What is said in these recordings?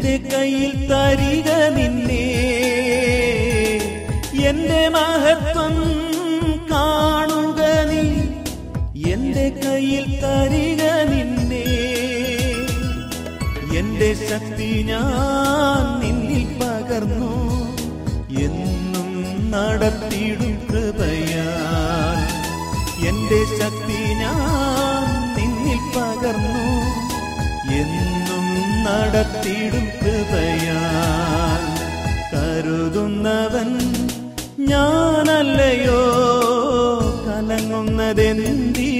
എന്റെ കയ്യിൽ തരിക നിന്നെ. എന്റെ മഹത്വം കാണുക നീ. എന്റെ കയ്യിൽ തരിക നിന്നെ. എന്റെ ശക്തി ഞാൻ നിന്നിൽ പകർന്നു. എന്നും നടത്തിയിടും കൃപയാൽ. എന്റെ ശക്തി എന്നും നടത്തിയിടും കൃപയാൽ കരുതുന്നവൻ ഞാനല്ലയോ കലങ്ങുന്നതെന്തിനു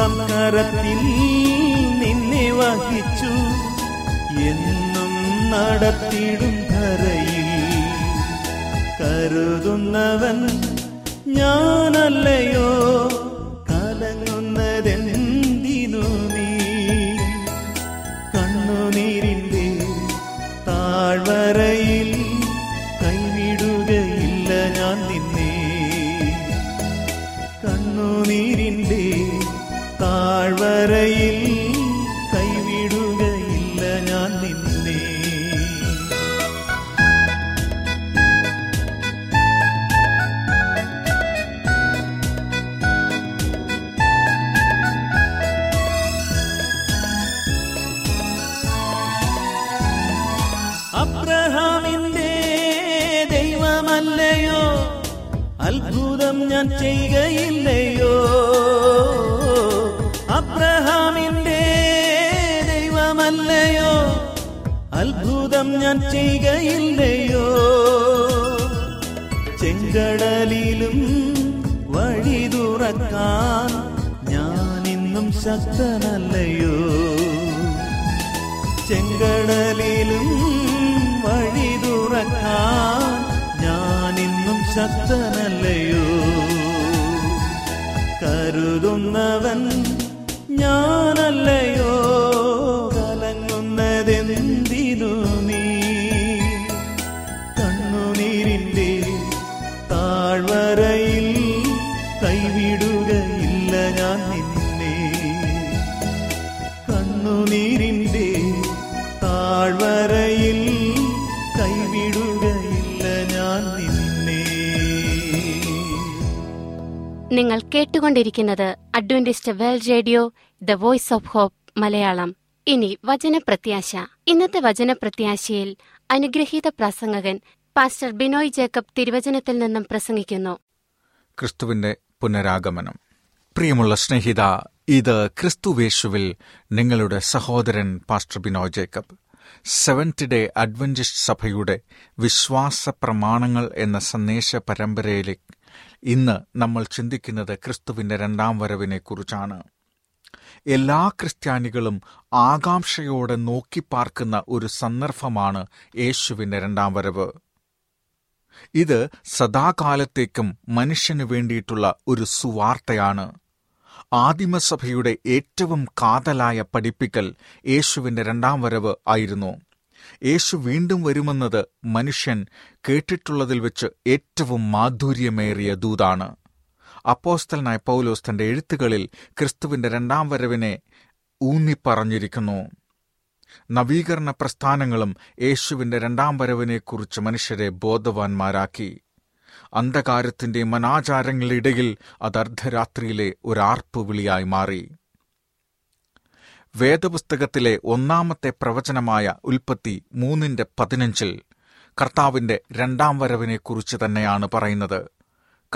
ഉള്ളം നിന്നെ വഹിച്ചു. എന്നും നടത്തിടും കരയിൽ കരുതുന്നവൻ ഞാനല്ലയോ? കലങ്ങുന്നതെന്തിനു നീ? കണ്ണുനീരിന്റെ താഴ്വരയിൽ അത്ഭുതം ഞാൻ ചെയ്യുകയില്ലയോ? അബ്രഹാമിന്റെ ദൈവമല്ലയോ? അത്ഭുതം ഞാൻ ചെയ്യുകയില്ലയോ? ചെങ്കടലിലും വഴി തുറക്കാൻ ഞാനിന്നും ശക്തനല്ലയോ? ചെങ്കടലിലും വഴി തുറക്കാൻ കരുതുന്നവൻ ഞാനല്ലയോ നിങ്ങൾ കേട്ടുകൊണ്ടിരിക്കുന്നത് Adventist world radio the voice of hope Malayalam. ഇനി വചനപ്രത്യാശ. ഇന്നത്തെ വചനപ്രത്യാശയിൽ അനുഗ്രഹീത പ്രസംഗകൻ പാസ്റ്റർ ബിനോയ് ജേക്കബ് തിരുവചനത്തിൽ നിന്നും പ്രസംഗിക്കുന്നു. ക്രിസ്തുവിന്റെ പുനരാഗമനം. പ്രിയമുള്ള സ്നേഹിത ഇത് ക്രിസ്തുവേശുവിൽ നിങ്ങളുടെ സഹോദരൻ pastor Binoy Jacob. Seventh day Adventist സഭയുടെ വിശ്വാസ പ്രമാണങ്ങൾ എന്ന സന്ദേശ പരമ്പരയിലേക്ക് ഇന്ന് നമ്മൾ ചിന്തിക്കുന്നത് ക്രിസ്തുവിന്റെ രണ്ടാം വരവിനെക്കുറിച്ചാണ്. എല്ലാ ക്രിസ്ത്യാനികളും ആകാംക്ഷയോടെ നോക്കിപ്പാർക്കുന്ന ഒരു സന്ദർഭമാണ് യേശുവിന്റെ രണ്ടാം വരവ്. ഇത് സദാകാലത്തേക്കും മനുഷ്യന് വേണ്ടിയിട്ടുള്ള ഒരു സുവാർത്തയാണ്. ആദിമസഭയുടെ ഏറ്റവും കാതലായ പഠിപ്പിക്കൽ യേശുവിന്റെ രണ്ടാം വരവ് ആയിരുന്നു. യേശു വീണ്ടും വരുമെന്നത് മനുഷ്യൻ കേട്ടിട്ടുള്ളതിൽ വെച്ച് ഏറ്റവും മാധുര്യമേറിയ ദൂതാണ്. അപ്പോസ്തലനായ പൗലോസ് തന്റെ എഴുത്തുകളിൽ ക്രിസ്തുവിന്റെ രണ്ടാം വരവിനെ ഊന്നിപ്പറഞ്ഞിരിക്കുന്നു. നവീകരണ പ്രസ്ഥാനങ്ങളും യേശുവിന്റെ രണ്ടാം വരവിനെക്കുറിച്ച് മനുഷ്യരെ ബോധവാന്മാരാക്കി. അന്ധകാരത്തിന്റെ മനാചാരങ്ങളിടയിൽ അത് അർദ്ധരാത്രിയിലെ ഒരാർപ്പ് വിളിയായി മാറി. വേദപുസ്തകത്തിലെ ഒന്നാമത്തെ പ്രവചനമായ ഉൽപ്പത്തി മൂന്നിന്റെ പതിനഞ്ചിൽ കർത്താവിന്റെ രണ്ടാം വരവിനെക്കുറിച്ച് തന്നെയാണ് പറയുന്നത്.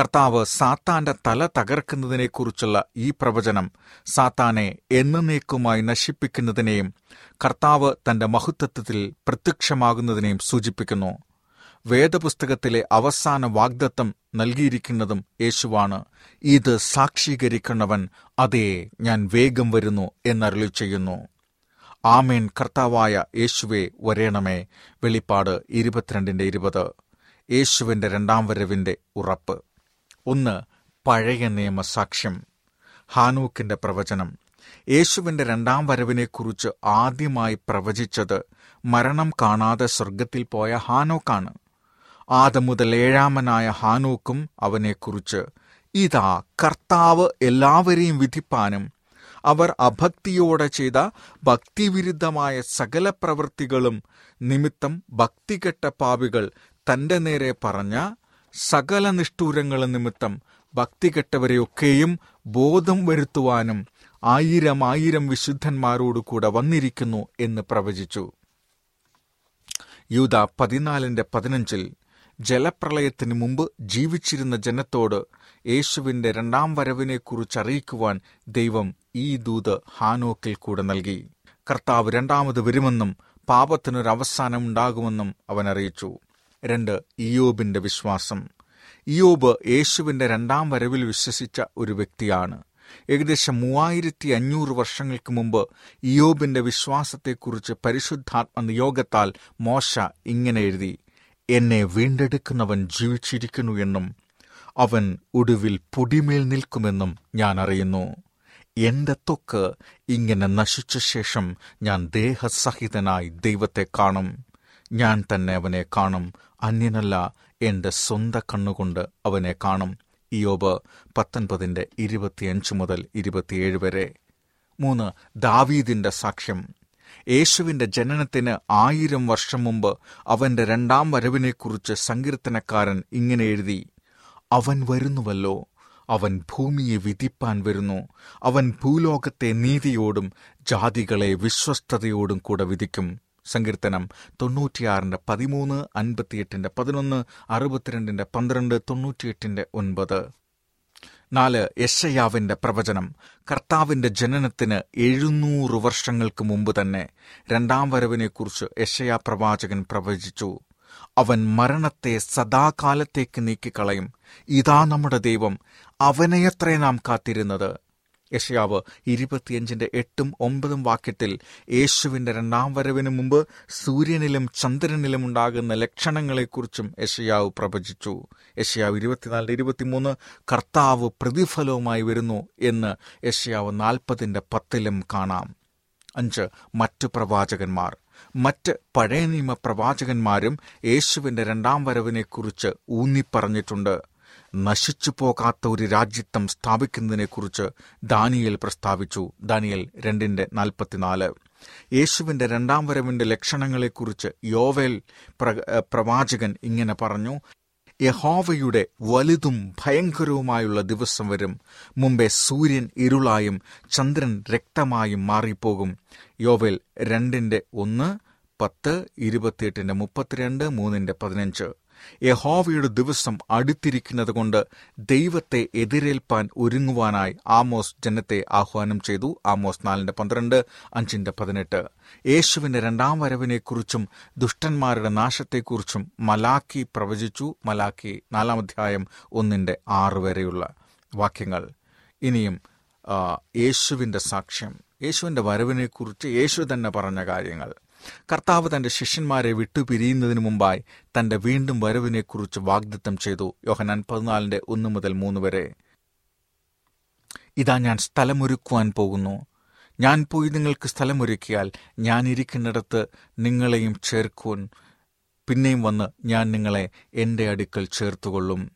കർത്താവ് സാത്താന്റെ തല തകർക്കുന്നതിനെക്കുറിച്ചുള്ള ഈ പ്രവചനം സാത്താനെ എന്നേക്കുമായി നശിപ്പിക്കുന്നതിനെയും കർത്താവ് തന്റെ മഹത്വത്തിൽ പ്രത്യക്ഷമാകുന്നതിനെയും സൂചിപ്പിക്കുന്നു. വേദപുസ്തകത്തിലെ അവസാന വാഗ്ദത്തം നൽകിയിരിക്കുന്നതും യേശുവാണ്. ഇത് സാക്ഷീകരിക്കുന്നവൻ അതേ ഞാൻ വേഗം വരുന്നു എന്നരുളി ചെയ്യുന്നു. ആമേൻ. കർത്താവായ യേശുവെ വരേണമേ. വെളിപ്പാട് ഇരുപത്തിരണ്ടിന്റെ ഇരുപത്. യേശുവിന്റെ രണ്ടാം വരവിന്റെ ഉറപ്പ്. ഒന്ന് പഴയ നിയമ സാക്ഷ്യം. ഹാനൂക്കിന്റെ പ്രവചനം. യേശുവിന്റെ രണ്ടാം വരവിനെക്കുറിച്ച് ആദ്യമായി പ്രവചിച്ചത് മരണം കാണാതെ സ്വർഗത്തിൽ പോയ ഹാനോക്കാണ്. ആദം മുതൽ ഏഴാമനായ ഹാനൂക്കും അവനെക്കുറിച്ച് ഇതാ കർത്താവ് എല്ലാവരെയും വിധിപ്പാനും അവർ അഭക്തിയോടെ ചെയ്ത ഭക്തിവിരുദ്ധമായ സകല പ്രവൃത്തികളും നിമിത്തം ഭക്തികെട്ട പാപികൾ തന്റെ നേരെ പറഞ്ഞ സകല നിഷ്ഠൂരങ്ങളും നിമിത്തം ഭക്തികെട്ടവരെയൊക്കെയും ബോധം വരുത്തുവാനും ആയിരം ആയിരം വിശുദ്ധന്മാരോടുകൂടെ വന്നിരിക്കുന്നു എന്ന് പ്രവചിച്ചു. യൂത പതിനാലിന്റെ പതിനഞ്ചിൽ ജലപ്രളയത്തിന് മുമ്പ് ജീവിച്ചിരുന്ന ജനത്തോട് യേശുവിന്റെ രണ്ടാം വരവിനെക്കുറിച്ച് അറിയിക്കുവാൻ ദൈവം ഈ ദൂത് ഹാനോക്കിൽ കൂടെ നൽകി. കർത്താവ് രണ്ടാമത് വരുമെന്നും പാപത്തിനൊരവസാനമുണ്ടാകുമെന്നും അവൻ അറിയിച്ചു. രണ്ട് ഇയോബിന്റെ വിശ്വാസം. ഇയോബ് യേശുവിന്റെ രണ്ടാം വരവിൽ വിശ്വസിച്ച ഒരു വ്യക്തിയാണ്. ഏകദേശം മൂവായിരത്തി അഞ്ഞൂറ് വർഷങ്ങൾക്ക് മുമ്പ് ഇയോബിന്റെ വിശ്വാസത്തെക്കുറിച്ച് പരിശുദ്ധാത്മ നിയോഗത്താൽ മോശ ഇങ്ങനെ എഴുതി. എന്നെ വീണ്ടെടുക്കുന്നവൻ ജീവിച്ചിരിക്കുന്നു എന്നും അവൻ ഒടുവിൽ പൊടിമേൽ നിൽക്കുമെന്നും ഞാൻ അറിയുന്നു. എന്റെ തൊക്ക് ഇങ്ങനെ നശിച്ച ശേഷം ഞാൻ ദേഹസഹിതനായി ദൈവത്തെ കാണും. ഞാൻ തന്നെ അവനെ കാണും. അന്യനല്ല എന്റെ സ്വന്ത കണ്ണുകൊണ്ട് അവനെ കാണും. ഇയോബ് പത്തൊൻപതിന്റെ ഇരുപത്തിയഞ്ച് മുതൽ ഇരുപത്തിയേഴ് വരെ. മൂന്ന് ദാവീദിന്റെ സാക്ഷ്യം. യേശുവിന്റെ ജനനത്തിന് ആയിരം വർഷം മുമ്പ് അവന്റെ രണ്ടാം വരവിനെക്കുറിച്ച് സങ്കീർത്തനക്കാരൻ ഇങ്ങനെ എഴുതി അവൻ വരുന്നുവല്ലോ അവൻ ഭൂമിയെ വിധിപ്പാൻ വരുന്നു അവൻ ഭൂലോകത്തെ നീതിയോടും ജാതികളെ വിശ്വസ്തയോടും കൂടെ വിധിക്കും. സങ്കീർത്തനം തൊണ്ണൂറ്റിയാറിന്റെ പതിമൂന്ന് അൻപത്തിയെട്ടിന്റെ പതിനൊന്ന് അറുപത്തിരണ്ടിന്റെ പന്ത്രണ്ട് തൊണ്ണൂറ്റിയെട്ടിന്റെ ഒൻപത്. നാല് യശയാവിന്റെ പ്രവചനം. കർത്താവിന്റെ ജനനത്തിന് എഴുന്നൂറ് വർഷങ്ങൾക്ക് മുമ്പ് തന്നെ രണ്ടാം വരവിനെക്കുറിച്ച് യശയാ പ്രവാചകൻ പ്രവചിച്ചു. അവൻ മരണത്തെ സദാകാലത്തേക്ക് നീക്കിക്കളയും. ഇതാ നമ്മുടെ ദൈവം അവനെയത്രേ നാം കാത്തിരുന്നത്. യഷയാവ് ഇരുപത്തിയഞ്ചിന്റെ എട്ടും ഒമ്പതും വാക്യത്തിൽ യേശുവിന്റെ രണ്ടാം വരവിന് മുമ്പ് സൂര്യനിലും ചന്ദ്രനിലും ഉണ്ടാകുന്ന ലക്ഷണങ്ങളെക്കുറിച്ചും യഷയാവ് പ്രവചിച്ചു. യഷയാവ് ഇരുപത്തിനാലിന് ഇരുപത്തിമൂന്ന് കർത്താവ് പ്രതിഫലവുമായി വരുന്നു എന്ന് യഷയാവ് നാൽപ്പതിന്റെ പത്തിലും കാണാം. അഞ്ച് മറ്റു പ്രവാചകന്മാർ. മറ്റ് പഴയ നിയമ പ്രവാചകന്മാരും യേശുവിന്റെ രണ്ടാം വരവിനെക്കുറിച്ച് ഊന്നിപ്പറഞ്ഞിട്ടുണ്ട്. നശിച്ചു പോകാത്ത ഒരു രാജ്യത്വം സ്ഥാപിക്കുന്നതിനെക്കുറിച്ച് ദാനിയൽ പ്രസ്താവിച്ചു. ദാനിയൽ രണ്ടിന്റെ നാൽപ്പത്തിനാല്. യേശുവിന്റെ രണ്ടാം വരവിന്റെ ലക്ഷണങ്ങളെക്കുറിച്ച് യോവേൽ പ്ര- പ്രവാചകൻ ഇങ്ങനെ പറഞ്ഞു യഹോവയുടെ വലുതും ഭയങ്കരവുമായുള്ള ദിവസം വരും. മുമ്പേ സൂര്യൻ ഇരുളായും ചന്ദ്രൻ രക്തമായും മാറിപ്പോകും. യോവേൽ രണ്ടിന്റെ ഒന്ന് പത്ത് ഇരുപത്തിയെട്ടിന്റെ മുപ്പത്തിരണ്ട് മൂന്നിന്റെ പതിനഞ്ച്. യഹോവയുടെ ദിവസം അടുത്തിരിക്കുന്നത് കൊണ്ട് ദൈവത്തെ എതിരേൽപ്പാൻ ഒരുങ്ങുവാനായി ആമോസ് ജനത്തെ ആഹ്വാനം ചെയ്തു. ആമോസ് നാലിന്റെ പന്ത്രണ്ട് അഞ്ചിന്റെ പതിനെട്ട്. യേശുവിന്റെ രണ്ടാം വരവിനെക്കുറിച്ചും ദുഷ്ടന്മാരുടെ നാശത്തെക്കുറിച്ചും മലാക്കി പ്രവചിച്ചു. മലാക്കി നാലാം അധ്യായം ഒന്നിന്റെ ആറ് വരെയുള്ള വാക്യങ്ങൾ. ഇനിയും യേശുവിന്റെ സാക്ഷ്യം. യേശുവിന്റെ വരവിനെക്കുറിച്ച് യേശു തന്നെ പറഞ്ഞ കാര്യങ്ങൾ. കർത്താവ് തന്റെ ശിഷ്യന്മാരെ വിട്ടുപിരിയുന്നതിനു മുമ്പായി തന്റെ വീണ്ടും വരവിനെക്കുറിച്ച് വാഗ്ദത്തം ചെയ്തു. യോഹനാൻ പതിനാലിന്റെ ഒന്ന് മുതൽ മൂന്ന് വരെ. ഇതാ ഞാൻ സ്ഥലമൊരുക്കുവാൻ പോകുന്നു. ഞാൻ പോയി നിങ്ങൾക്ക് സ്ഥലമൊരുക്കിയാൽ ഞാൻ ഇരിക്കുന്നിടത്ത് നിങ്ങളെയും ചേർക്കുവാൻ. പിന്നെയും വന്ന് ഞാൻ നിങ്ങളെ എന്റെ അടുക്കൽ ചേർത്തുകൊള്ളും.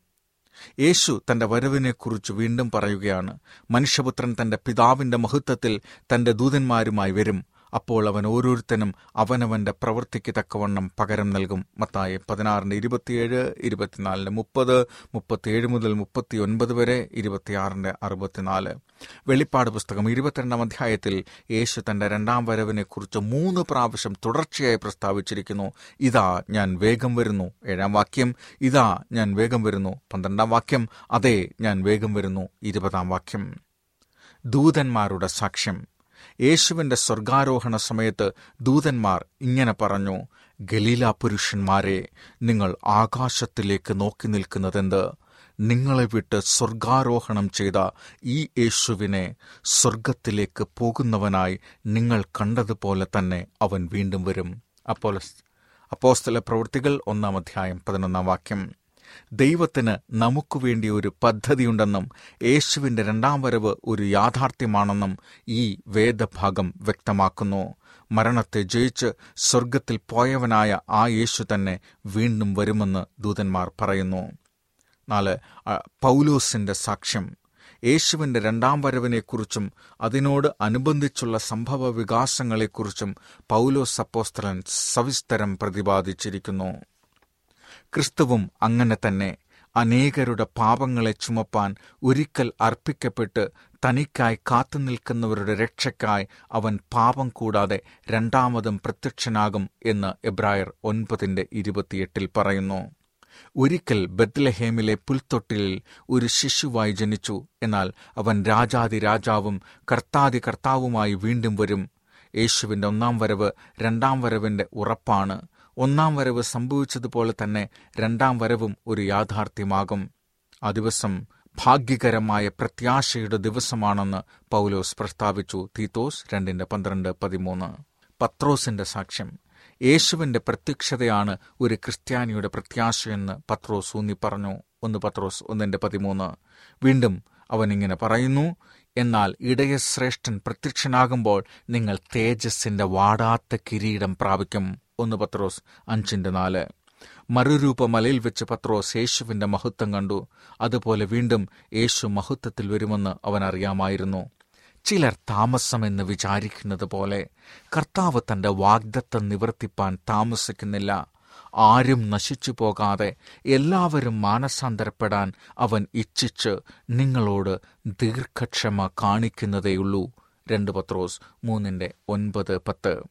യേശു തന്റെ വരവിനെക്കുറിച്ച് വീണ്ടും പറയുകയാണ്. മനുഷ്യപുത്രൻ തന്റെ പിതാവിന്റെ മഹത്വത്തിൽ തന്റെ ദൂതന്മാരുമായി വരും. അപ്പോൾ അവൻ ഓരോരുത്തനും അവനവന്റെ പ്രവൃത്തിക്ക് തക്കവണ്ണം പകരം നൽകും. മത്തായി പതിനാറിന്റെ ഇരുപത്തിയേഴ് ഇരുപത്തിനാലിന്റെ മുപ്പത് മുപ്പത്തിയേഴ് മുതൽ മുപ്പത്തിയൊൻപത് വരെ ഇരുപത്തിയാറിന്റെ അറുപത്തിനാല്. വെളിപ്പാട് പുസ്തകം ഇരുപത്തിരണ്ടാം അധ്യായത്തിൽ യേശു തന്റെ രണ്ടാം വരവിനെക്കുറിച്ച് മൂന്ന് പ്രാവശ്യം തുടർച്ചയായി പ്രസ്താവിച്ചിരിക്കുന്നു. ഇതാ ഞാൻ വേഗം വരുന്നു. ഏഴാം വാക്യം ഇതാ ഞാൻ വേഗം വരുന്നു. പന്ത്രണ്ടാം വാക്യം അതേ ഞാൻ വേഗം വരുന്നു. ഇരുപതാം വാക്യം. ദൂതന്മാരുടെ സാക്ഷ്യം. യേശുവിന്റെ സ്വർഗാരോഹണ സമയത്ത് ദൂതന്മാർ ഇങ്ങനെ പറഞ്ഞു ഗലീല പുരുഷന്മാരെ നിങ്ങൾ ആകാശത്തിലേക്ക് നോക്കി നിൽക്കുന്നതെന്ത്? നിങ്ങളെ വിട്ട് സ്വർഗാരോഹണം ചെയ്ത ഈ യേശുവിനെ സ്വർഗത്തിലേക്ക് പോകുന്നവനായി നിങ്ങൾ കണ്ടതുപോലെ തന്നെ അവൻ വീണ്ടും വരും. അപ്പോൾ അപ്പോസ്തല പ്രവൃത്തികൾ ഒന്നാം അധ്യായം പതിനൊന്നാം വാക്യം. ദൈവത്തിന് നമുക്കുവേണ്ടി ഒരു പദ്ധതിയുണ്ടെന്നും യേശുവിന്റെ രണ്ടാം വരവ് ഒരു യാഥാർത്ഥ്യമാണെന്നും ഈ വേദഭാഗം വ്യക്തമാക്കുന്നു. മരണത്തെ ജയിച്ച് സ്വർഗത്തിൽ പോയവനായ ആ യേശു തന്നെ വീണ്ടും വരുമെന്ന് ദൂതന്മാർ പറയുന്നു. നാല് പൗലോസിന്റെ സാക്ഷ്യം. യേശുവിന്റെ രണ്ടാം വരവിനെക്കുറിച്ചും അതിനോട് അനുബന്ധിച്ചുള്ള സംഭവ വികാസങ്ങളെക്കുറിച്ചും പൗലോസ് അപ്പോസ്തലൻ സവിസ്തരം പ്രതിപാദിച്ചിരിക്കുന്നു. ക്രിസ്തുവും അങ്ങനെ തന്നെ. അനേകരുടെ പാപങ്ങളെ ചുമപ്പാൻ ഒരിക്കൽ അർപ്പിക്കപ്പെട്ട് തനിക്കായി കാത്തുനിൽക്കുന്നവരുടെ രക്ഷയ്ക്കായി അവൻ പാപം കൂടാതെ രണ്ടാമതും പ്രത്യക്ഷനാകും എന്ന് എബ്രായർ ഒൻപതിന്റെ ഇരുപത്തിയെട്ടിൽ പറയുന്നു. ഒരിക്കൽ ബത്ലഹേമിലെ പുൽത്തൊട്ടിലിൽ ഒരു ശിശുവായി ജനിച്ചു. എന്നാൽ അവൻ രാജാതി രാജാവും കർത്താതി കർത്താവുമായി വീണ്ടും വരും. യേശുവിന്റെ ഒന്നാം വരവ് രണ്ടാം വരവിന്റെ ഉറപ്പാണ്. ഒന്നാം വരവ് സംഭവിച്ചതുപോലെ തന്നെ രണ്ടാം വരവും ഒരു യാഥാർത്ഥ്യമാകും. ആ ദിവസം ഭാഗ്യകരമായ പ്രത്യാശയുടെ ദിവസമാണെന്ന് പൗലോസ് പ്രസ്താവിച്ചു. തീത്തോസ് രണ്ടിന്റെ പന്ത്രണ്ട് പതിമൂന്ന്. പത്രോസിന്റെ സാക്ഷ്യം. യേശുവിന്റെ പ്രത്യക്ഷതയാണ് ഒരു ക്രിസ്ത്യാനിയുടെ പ്രത്യാശയെന്ന് പത്രോസ് ഊന്നി പറഞ്ഞു. ഒന്ന് പത്രോസ് ഒന്നിന്റെ പതിമൂന്ന്. വീണ്ടും അവൻ ഇങ്ങനെ പറയുന്നു എന്നാൽ ഇടയശ്രേഷ്ഠൻ പ്രത്യക്ഷനാകുമ്പോൾ നിങ്ങൾ തേജസ്സിന്റെ വാടാത്ത കിരീടം പ്രാപിക്കും. ഒന്ന് പത്രോസ് അഞ്ചിന്റെ നാല്. മറുരൂപ മലയിൽ വെച്ച് പത്രോസ് യേശുവിന്റെ മഹത്വം കണ്ടു. അതുപോലെ വീണ്ടും യേശു മഹത്വത്തിൽ വരുമെന്ന് അവൻ അറിയാമായിരുന്നു. ചിലർ താമസമെന്ന് വിചാരിക്കുന്നത് പോലെ കർത്താവ് തന്റെ വാഗ്ദത്തം നിവർത്തിപ്പാൻ താമസിക്കുന്നില്ല. ആരും നശിച്ചു പോകാതെ എല്ലാവരും മാനസാന്തരപ്പെടാൻ അവൻ ഇച്ഛിച്ച് നിങ്ങളോട് ദീർഘക്ഷമ കാണിക്കുന്നതേയുള്ളൂ. രണ്ട് പത്രോസ് മൂന്നിന്റെ ഒൻപത് പത്ത്.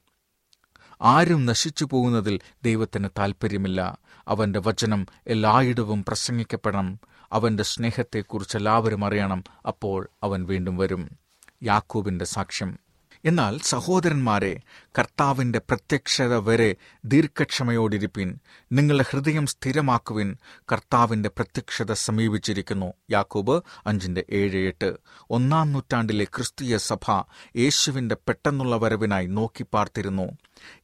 ആരും നശിച്ചു പോകുന്നതിൽ ദൈവത്തിന് താൽപ്പര്യമില്ല. അവന്റെ വചനം എല്ലായിടവും പ്രസംഗിക്കപ്പെടണം. അവന്റെ സ്നേഹത്തെക്കുറിച്ച് എല്ലാവരും അറിയണം. അപ്പോൾ അവൻ വീണ്ടും വരും. യാക്കൂബിന്റെ സാക്ഷ്യം. എന്നാൽ സഹോദരന്മാരെ കർത്താവിന്റെ പ്രത്യക്ഷത വരെ ദീർഘക്ഷമയോടിരിപ്പിൻ നിങ്ങളുടെ ഹൃദയം സ്ഥിരമാക്കുവിൻ കർത്താവിന്റെ പ്രത്യക്ഷത സമീപിച്ചിരിക്കുന്നു. യാക്കോബ് അഞ്ചിന്റെ ഏഴ് എട്ട്. ഒന്നാം നൂറ്റാണ്ടിലെ ക്രിസ്തീയ സഭ യേശുവിന്റെ പെട്ടെന്നുള്ള വരവിനായി നോക്കി പാർത്തിരുന്നു.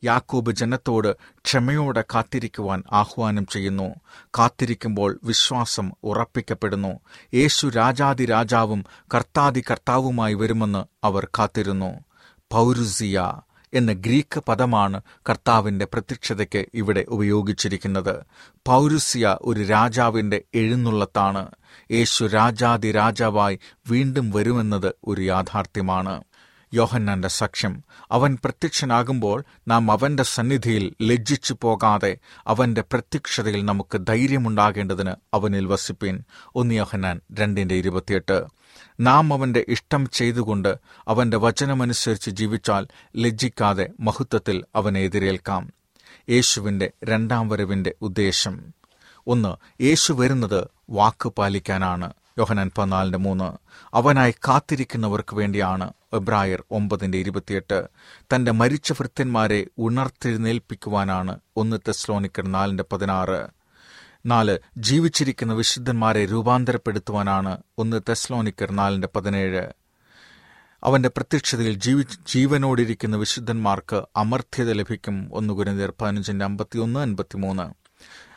യാക്കോബ് ജനത്തോട് ക്ഷമയോടെ കാത്തിരിക്കുവാൻ ആഹ്വാനം ചെയ്യുന്നു. കാത്തിരിക്കുമ്പോൾ വിശ്വാസം ഉറപ്പിക്കപ്പെടുന്നു. യേശു രാജാതി രാജാവും കർത്താതി കർത്താവുമായി വരുമെന്ന് അവർ കാത്തിരുന്നു. പൗരുസിയ എന്ന ഗ്രീക്ക് പദമാണ് കർത്താവിന്റെ പ്രത്യക്ഷതയ്ക്ക് ഇവിടെ ഉപയോഗിച്ചിരിക്കുന്നത്. പൗരുസിയ ഒരു രാജാവിന്റെ എഴുന്നള്ളത്താണ്. യേശു രാജാതി രാജാവായി വീണ്ടും വരുമെന്നത് ഒരു യാഥാർത്ഥ്യമാണ്. യോഹന്നാന്റെ സാക്ഷ്യം അവൻ പ്രത്യക്ഷനാകുമ്പോൾ നാം അവന്റെ സന്നിധിയിൽ ലജ്ജിച്ചു പോകാതെ അവന്റെ പ്രത്യക്ഷതയിൽ നമുക്ക് ധൈര്യമുണ്ടാകേണ്ടതിന് അവനിൽ വസിപ്പീൻ. ഒന്ന് യോഹന്നാൻ രണ്ടിന്റെ ഇരുപത്തിയെട്ട്. നാം അവന്റെ ഇഷ്ടം ചെയ്തുകൊണ്ട് അവന്റെ വചനമനുസരിച്ച് ജീവിച്ചാൽ ലജ്ജിക്കാതെ മഹത്വത്തിൽ അവനെ എതിരേൽക്കാം. യേശുവിന്റെ രണ്ടാം വരവിന്റെ ഉദ്ദേശം. ഒന്ന് യേശു വരുന്നത് വാക്ക് പാലിക്കാനാണ്. യോഹനാൻ പതിനാലിന്റെ മൂന്ന് അവനായി കാത്തിരിക്കുന്നവർക്ക് വേണ്ടിയാണ്. എബ്രായർ ഒമ്പതിന്റെ ഇരുപത്തിയെട്ട് തന്റെ മരിച്ച ഭൃത്യന്മാരെ ഉണർത്തെഴുന്നേൽപ്പിക്കുവാനാണ് ഒന്ന് തെസ്ലോനിക്കർ നാലിന്റെ പതിനാറ് നാല് ജീവിച്ചിരിക്കുന്ന വിശുദ്ധന്മാരെ രൂപാന്തരപ്പെടുത്തുവാനാണ് ഒന്ന് തെസ്ലോനിക്കർ നാലിന്റെ പതിനേഴ്. അവന്റെ പ്രത്യക്ഷതയിൽ ജീവി ജീവനോടിരിക്കുന്ന വിശുദ്ധന്മാർക്ക് അമർത്യത ലഭിക്കും. ഒന്ന് ഗുരുന്തർ പതിനഞ്ചിന്റെ അമ്പത്തിയൊന്ന് അൻപത്തിമൂന്ന്.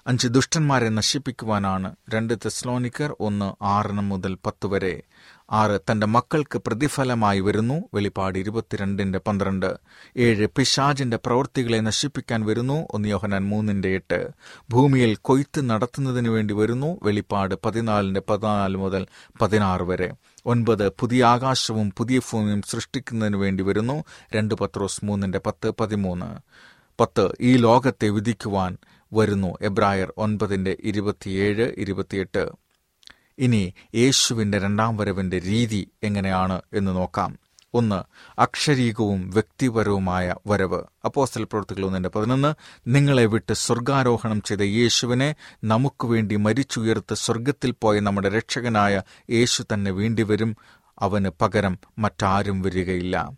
അഞ്ച് ദുഷ്ടന്മാരെ നശിപ്പിക്കുവാനാണ് രണ്ട് തെസ്ലോനിക്കർ ഒന്ന് ആറിന് മുതൽ പത്ത് വരെ. ആറ് തന്റെ മക്കൾക്ക് പ്രതിഫലമായി വരുന്നു. വെളിപ്പാട് ഇരുപത്തിരണ്ടിന്റെ പന്ത്രണ്ട്. ഏഴ് പിശാജിന്റെ പ്രവൃത്തികളെ നശിപ്പിക്കാൻ വരുന്നു. ഒന്ന് യോഹനാൻ മൂന്നിന്റെ എട്ട്. ഭൂമിയിൽ കൊയ്ത്ത് നടത്തുന്നതിനു വേണ്ടി വരുന്നു. വെളിപ്പാട് പതിനാലിന്റെ പതിനാല് മുതൽ പതിനാറ് വരെ. ഒൻപത് പുതിയ ആകാശവും പുതിയ ഭൂമിയും സൃഷ്ടിക്കുന്നതിനു വേണ്ടി വരുന്നു. രണ്ട് പത്രോസ് മൂന്നിന്റെ പത്ത് പതിമൂന്ന്. പത്ത് ഈ ലോകത്തെ വിധിക്കുവാൻ വരുന്നു. എബ്രായർ ഒൻപതിന്റെ ഇരുപത്തിയേഴ് ഇരുപത്തിയെട്ട്. ഇനി യേശുവിന്റെ രണ്ടാം വരവിന്റെ രീതി എങ്ങനെയാണ് എന്ന് നോക്കാം. ഒന്ന് അക്ഷരീകവും വ്യക്തിപരവുമായ വരവ്. അപ്പോസ്റ്റൽ പ്രവൃത്തികൾ ഒന്നിന്റെ പതിനൊന്ന് നിങ്ങളെ വിട്ട് സ്വർഗാരോഹണം ചെയ്ത യേശുവിനെ നമുക്ക് വേണ്ടി മരിച്ചുയർത്ത് സ്വർഗത്തിൽ പോയ നമ്മുടെ രക്ഷകനായ യേശു തന്നെ വേണ്ടിവരും അവന് പകരം മറ്റാരും വരികയില്ല.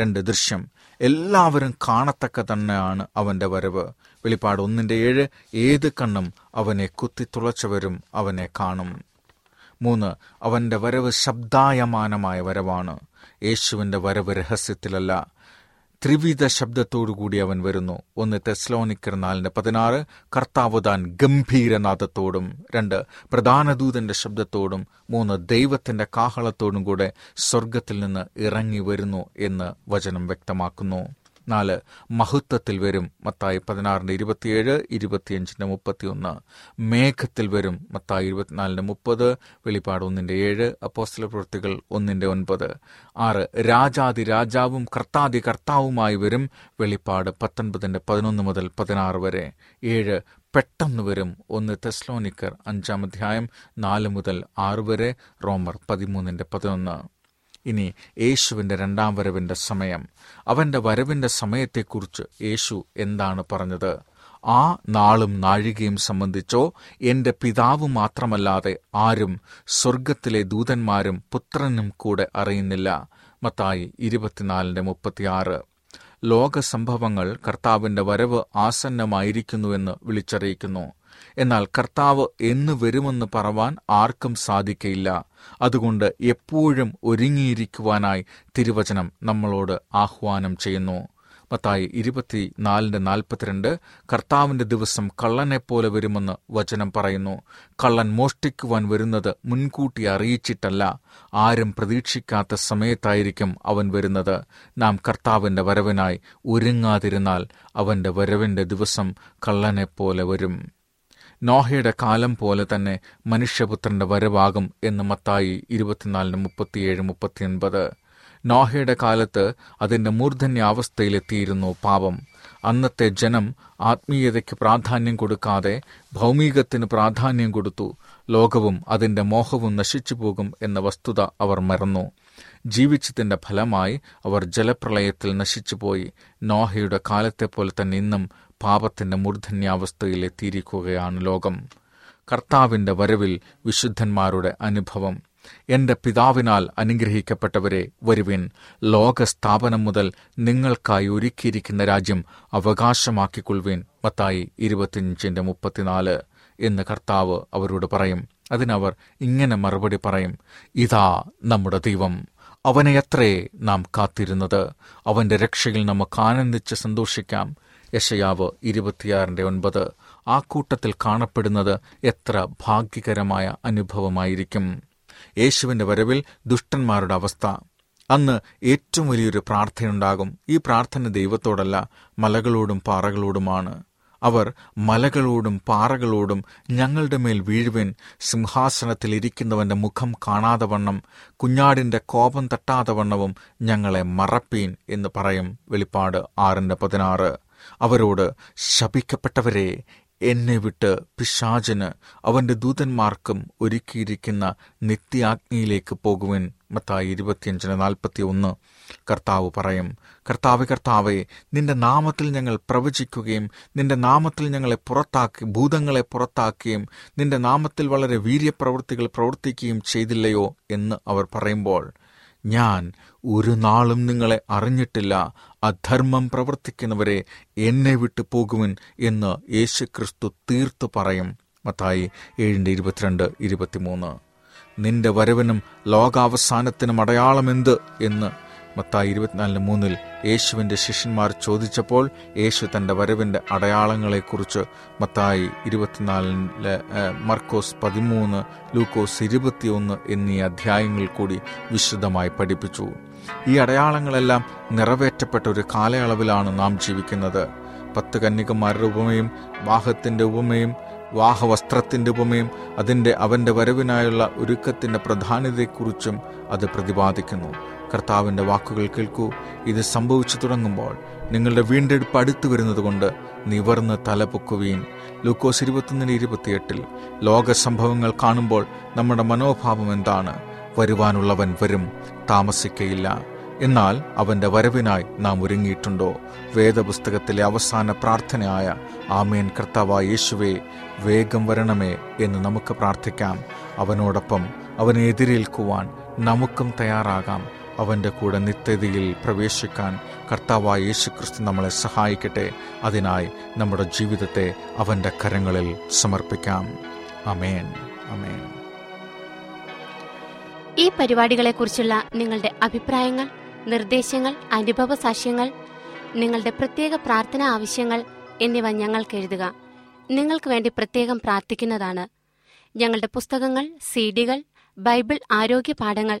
രണ്ട് ദൃശ്യം. എല്ലാവരും കാണത്തക്ക തന്നെയാണ് അവന്റെ വരവ്. വെളിപ്പാട് ഒന്നിന്റെ ഏഴ് ഏത് കണ്ണും അവനെ കുത്തിത്തുളച്ചവരും അവനെ കാണും. മൂന്ന് അവന്റെ വരവ് ശബ്ദായമാനമായ വരവാണ്. യേശുവിന്റെ വരവ് രഹസ്യത്തിലല്ല ത്രിവിധ ശബ്ദത്തോടുകൂടി അവൻ വരുന്നു. ഒന്ന് തെസ്ലോനിക്കർ നാലിന്റെ പതിനാറ് കർത്താവ് താൻ ഗംഭീരനാഥത്തോടും രണ്ട് പ്രധാനദൂതന്റെ ശബ്ദത്തോടും മൂന്ന് ദൈവത്തിന്റെ കാഹളത്തോടും കൂടെ സ്വർഗത്തിൽ നിന്ന് ഇറങ്ങി വരുന്നു എന്ന് വചനം വ്യക്തമാക്കുന്നു. നാല് മഹത്വത്തിൽ വരും. മത്തായി പതിനാറിന്റെ ഇരുപത്തിയേഴ് ഇരുപത്തിയഞ്ചിന്റെ മുപ്പത്തിയൊന്ന്. മേഘത്തിൽ വരും. മത്തായി ഇരുപത്തിനാലിന്റെ മുപ്പത്. വെളിപ്പാട് ഒന്നിന്റെ ഏഴ്. അപ്പോസ്റ്റല പ്രവൃത്തികൾ ഒന്നിന്റെ ഒൻപത്. ആറ് രാജാതി രാജാവും കർത്താതി കർത്താവുമായി വരും. വെളിപ്പാട് പത്തൊൻപതിന്റെ പതിനൊന്ന് മുതൽ പതിനാറ് വരെ. ഏഴ് പെട്ടെന്ന് വരും. ഒന്ന് തെസ്ലോനിക്കർ അഞ്ചാം അധ്യായം നാല് മുതൽ ആറ് വരെ. റോമർ പതിമൂന്നിന്റെ പതിനൊന്ന്. ഇനി യേശുവിന്റെ രണ്ടാം വരവിന്റെ സമയം. അവന്റെ വരവിന്റെ സമയത്തെക്കുറിച്ച് യേശു എന്താണ് പറഞ്ഞത്? ആ നാളും നാഴികയും സംബന്ധിച്ചോ എന്റെ പിതാവ് മാത്രമല്ലാതെ ആരും സ്വർഗത്തിലെ ദൂതന്മാരും പുത്രനും കൂടെ അറിയുന്നില്ല. മത്തായി ഇരുപത്തിനാലിന്റെ മുപ്പത്തിയാറ്. ലോകസംഭവങ്ങൾ കർത്താവിന്റെ വരവ് ആസന്നമായിരിക്കുന്നുവെന്ന് വിളിച്ചറിയിക്കുന്നു. എന്നാൽ കർത്താവ് എന്ന് വരുമെന്ന് പറവാൻ ആർക്കും സാധിക്കയില്ല. അതുകൊണ്ട് എപ്പോഴും ഒരുങ്ങിയിരിക്കുവാനായി തിരുവചനം നമ്മളോട് ആഹ്വാനം ചെയ്യുന്നു. മത്തായി ഇരുപത്തിനാലിന്റെ നാൽപ്പത്തിരണ്ട് കർത്താവിന്റെ ദിവസം കള്ളനെപ്പോലെ വരുമെന്ന് വചനം പറയുന്നു. കള്ളൻ മോഷ്ടിക്കുവാൻ വരുന്നത് മുൻകൂട്ടി അറിയിച്ചിട്ടല്ല ആരും പ്രതീക്ഷിക്കാത്ത സമയത്തായിരിക്കും അവൻ വരുന്നത്. നാം കർത്താവിന്റെ വരവിനായി ഒരുങ്ങാതിരുന്നാൽ അവന്റെ വരവിന്റെ ദിവസം കള്ളനെപ്പോലെ വരും. നോഹയുടെ കാലം പോലെ തന്നെ മനുഷ്യപുത്രന്റെ വരവാകും എന്ന് മത്തായി ഇരുപത്തിനാലിന് മുപ്പത്തിയേഴ് മുപ്പത്തിയൊൻപത്. നോഹയുടെ കാലത്ത് അതിന്റെ മൂർധന്യ അവസ്ഥയിലെത്തിയിരുന്നു പാപം. അന്നത്തെ ജനം ആത്മീയതയ്ക്ക് പ്രാധാന്യം കൊടുക്കാതെ ഭൗമികത്തിന് പ്രാധാന്യം കൊടുത്തു. ലോകവും അതിന്റെ മോഹവും നശിച്ചു പോകും എന്ന വസ്തുത അവർ മറന്നു. ജീവിച്ചതിന്റെ ഫലമായി അവർ ജലപ്രളയത്തിൽ നശിച്ചുപോയി. നോഹയുടെ കാലത്തെപ്പോലെ തന്നെ ഇന്നും പാപത്തിന്റെ മൂർധന്യാവസ്ഥയിലെത്തിയിരിക്കുകയാണ് ലോകം. കർത്താവിന്റെ വരവിൽ വിശുദ്ധന്മാരുടെ അനുഭവം. എന്റെ പിതാവിനാൽ അനുഗ്രഹിക്കപ്പെട്ടവരെ വരുവിൻ. ലോകസ്ഥാപനം മുതൽ നിങ്ങൾക്കായി ഒരുക്കിയിരിക്കുന്ന രാജ്യം അവകാശമാക്കിക്കൊള്ളുവിൻ. മത്തായി ഇരുപത്തിയഞ്ചിന്റെ മുപ്പത്തിനാല് എന്ന് കർത്താവ് അവരോട് പറയും. അതിനവർ ഇങ്ങനെ മറുപടി പറയും. ഇതാ നമ്മുടെ ദൈവം. അവനെയത്രേ നാം കാത്തിരുന്നത്. അവന്റെ രക്ഷയിൽ നമുക്ക് ആനന്ദിച്ച് സന്തോഷിക്കാം. യശയാവ് ഇരുപത്തിയാറിന്റെ ഒൻപത് ആ കൂട്ടത്തിൽ കാണപ്പെടുന്നത് എത്ര ഭാഗ്യകരമായ അനുഭവമായിരിക്കും. യേശുവിന്റെ വരവിൽ ദുഷ്ടന്മാരുടെ അവസ്ഥ. അന്ന് ഏറ്റവും വലിയൊരു പ്രാർത്ഥനയുണ്ടാകും. ഈ പ്രാർത്ഥന ദൈവത്തോടല്ല മലകളോടും പാറകളോടുമാണ്. അവർ മലകളോടും പാറകളോടും ഞങ്ങളുടെ മേൽ വീഴുവിൻ. സിംഹാസനത്തിൽ ഇരിക്കുന്നവന്റെ മുഖം കാണാതെ വണ്ണം കുഞ്ഞാടിന്റെ കോപം തട്ടാതെ വണ്ണവും ഞങ്ങളെ മറപ്പീൻ എന്ന് പറയും. വെളിപ്പാട് ആറിന്റെ പതിനാറ്. അവരോട് ശപിക്കപ്പെട്ടവരെ എന്നെ വിട്ട് പിശാചന് അവന്റെ ദൂതന്മാർക്കും ഒരുക്കിയിരിക്കുന്ന നിത്യാഗ്നിയിലേക്ക് പോകുവിൻ മത്തായി ഇരുപത്തിയഞ്ചിന് നാൽപ്പത്തി ഒന്ന് കർത്താവ് പറയും കർത്താവ് കർത്താവെ നിന്റെ നാമത്തിൽ ഞങ്ങൾ പ്രവചിക്കുകയും നിന്റെ നാമത്തിൽ ഞങ്ങളെ പുറത്താക്കി ഭൂതങ്ങളെ പുറത്താക്കുകയും നിന്റെ നാമത്തിൽ വളരെ വീര്യപ്രവൃത്തികൾ പ്രവർത്തിക്കുകയും ചെയ്തില്ലയോ എന്ന് അവർ പറയുമ്പോൾ ഞാൻ ഒരു നാളും നിങ്ങളെ അറിഞ്ഞിട്ടില്ല. അധർമ്മം പ്രവർത്തിക്കുന്നവരെ എന്നെ വിട്ടു പോകുവിൻ എന്ന് യേശുക്രിസ്തു തീർത്തു പറയും. മത്തായി ഏഴിന്റെ ഇരുപത്തിരണ്ട് ഇരുപത്തിമൂന്ന്. നിന്റെ വരവിനും ലോകാവസാനത്തിനും അടയാളമെന്ത് എന്ന് മത്തായി ഇരുപത്തിനാലിന് മൂന്നിൽ യേശുവിന്റെ ശിഷ്യന്മാർ ചോദിച്ചപ്പോൾ യേശു തന്റെ വരവിന്റെ അടയാളങ്ങളെക്കുറിച്ച് മത്തായി ഇരുപത്തിനാലിലെ മർക്കോസ് പതിമൂന്ന് ലൂക്കോസ് ഇരുപത്തിയൊന്ന് എന്നീ അധ്യായങ്ങൾ കൂടി വിശദമായി പഠിപ്പിച്ചു. ഈ അടയാളങ്ങളെല്ലാം നിറവേറ്റപ്പെട്ട ഒരു കാലയളവിലാണ് നാം ജീവിക്കുന്നത്. പത്ത് കന്യകമാരുടെ ഉപമയും വാഹത്തിന്റെ ഉപമയും വാഹവസ്ത്രത്തിന്റെ ഉപമയും അതിന്റെ അവന്റെ വരവിനായുള്ള ഒരുക്കത്തിന്റെ പ്രധാനതയെക്കുറിച്ചും അത് പ്രതിപാദിക്കുന്നു. കർത്താവിന്റെ വാക്കുകൾ കേൾക്കൂ. ഇത് സംഭവിച്ചു തുടങ്ങുമ്പോൾ നിങ്ങളുടെ വീണ്ടെടുപ്പ് അടുത്തു വരുന്നതുകൊണ്ട് നിവർന്ന് തലപൊക്കുവീൻ. ലൂക്കോസ് ഇരുപത്തൊന്നിന് ഇരുപത്തിയെട്ടിൽ ലോക സംഭവങ്ങൾ കാണുമ്പോൾ നമ്മുടെ മനോഭാവം എന്താണ്? വരുവാനുള്ളവൻ വരും താമസിക്കയില്ല. എന്നാൽ അവന്റെ വരവിനായി നാം ഒരുങ്ങിയിട്ടുണ്ടോ? വേദപുസ്തകത്തിലെ അവസാന പ്രാർത്ഥനയായ ആമേൻ കർത്താവായ യേശുവേ വേഗം വരണമേ എന്ന് നമുക്ക് പ്രാർത്ഥിക്കാം. അവനോടൊപ്പം അവനെ എതിരേൽക്കുവാൻ നമുക്കും തയ്യാറാകാം. അവന്റെ കൂടെ നിത്യതയിൽ പ്രവേശിക്കാൻ കർത്താവായ യേശുക്രിസ്തു നമ്മളെ സഹായിക്കട്ടെ. അതിനായി നമ്മുടെ ജീവിതത്തെ അവന്റെ കരങ്ങളിൽ സമർപ്പിക്കാം. അമേൻ അമേൻ ഈ പരിപാടികളെക്കുറിച്ചുള്ള നിങ്ങളുടെ അഭിപ്രായങ്ങൾ നിർദ്ദേശങ്ങൾ അനുഭവ സാക്ഷ്യങ്ങൾ നിങ്ങളുടെ പ്രത്യേക പ്രാർത്ഥന ആവശ്യങ്ങൾ എന്നിവ ഞങ്ങൾക്ക് എഴുതുക. നിങ്ങൾക്ക് വേണ്ടി പ്രത്യേകം പ്രാർത്ഥിക്കുന്നതാണ്. ഞങ്ങളുടെ പുസ്തകങ്ങൾ സീഡികൾ ബൈബിൾ ആരോഗ്യ പാഠങ്ങൾ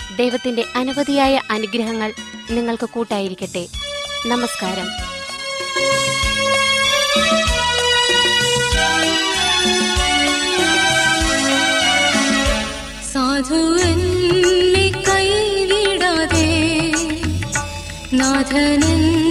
ദൈവത്തിന്റെ അനവധിയായ അനുഗ്രഹങ്ങൾ നിങ്ങൾക്ക് കൂട്ടായിരിക്കട്ടെ. നമസ്കാരം. സാധു എന്നെ കൈവിടാതെ നാഥനെന്നും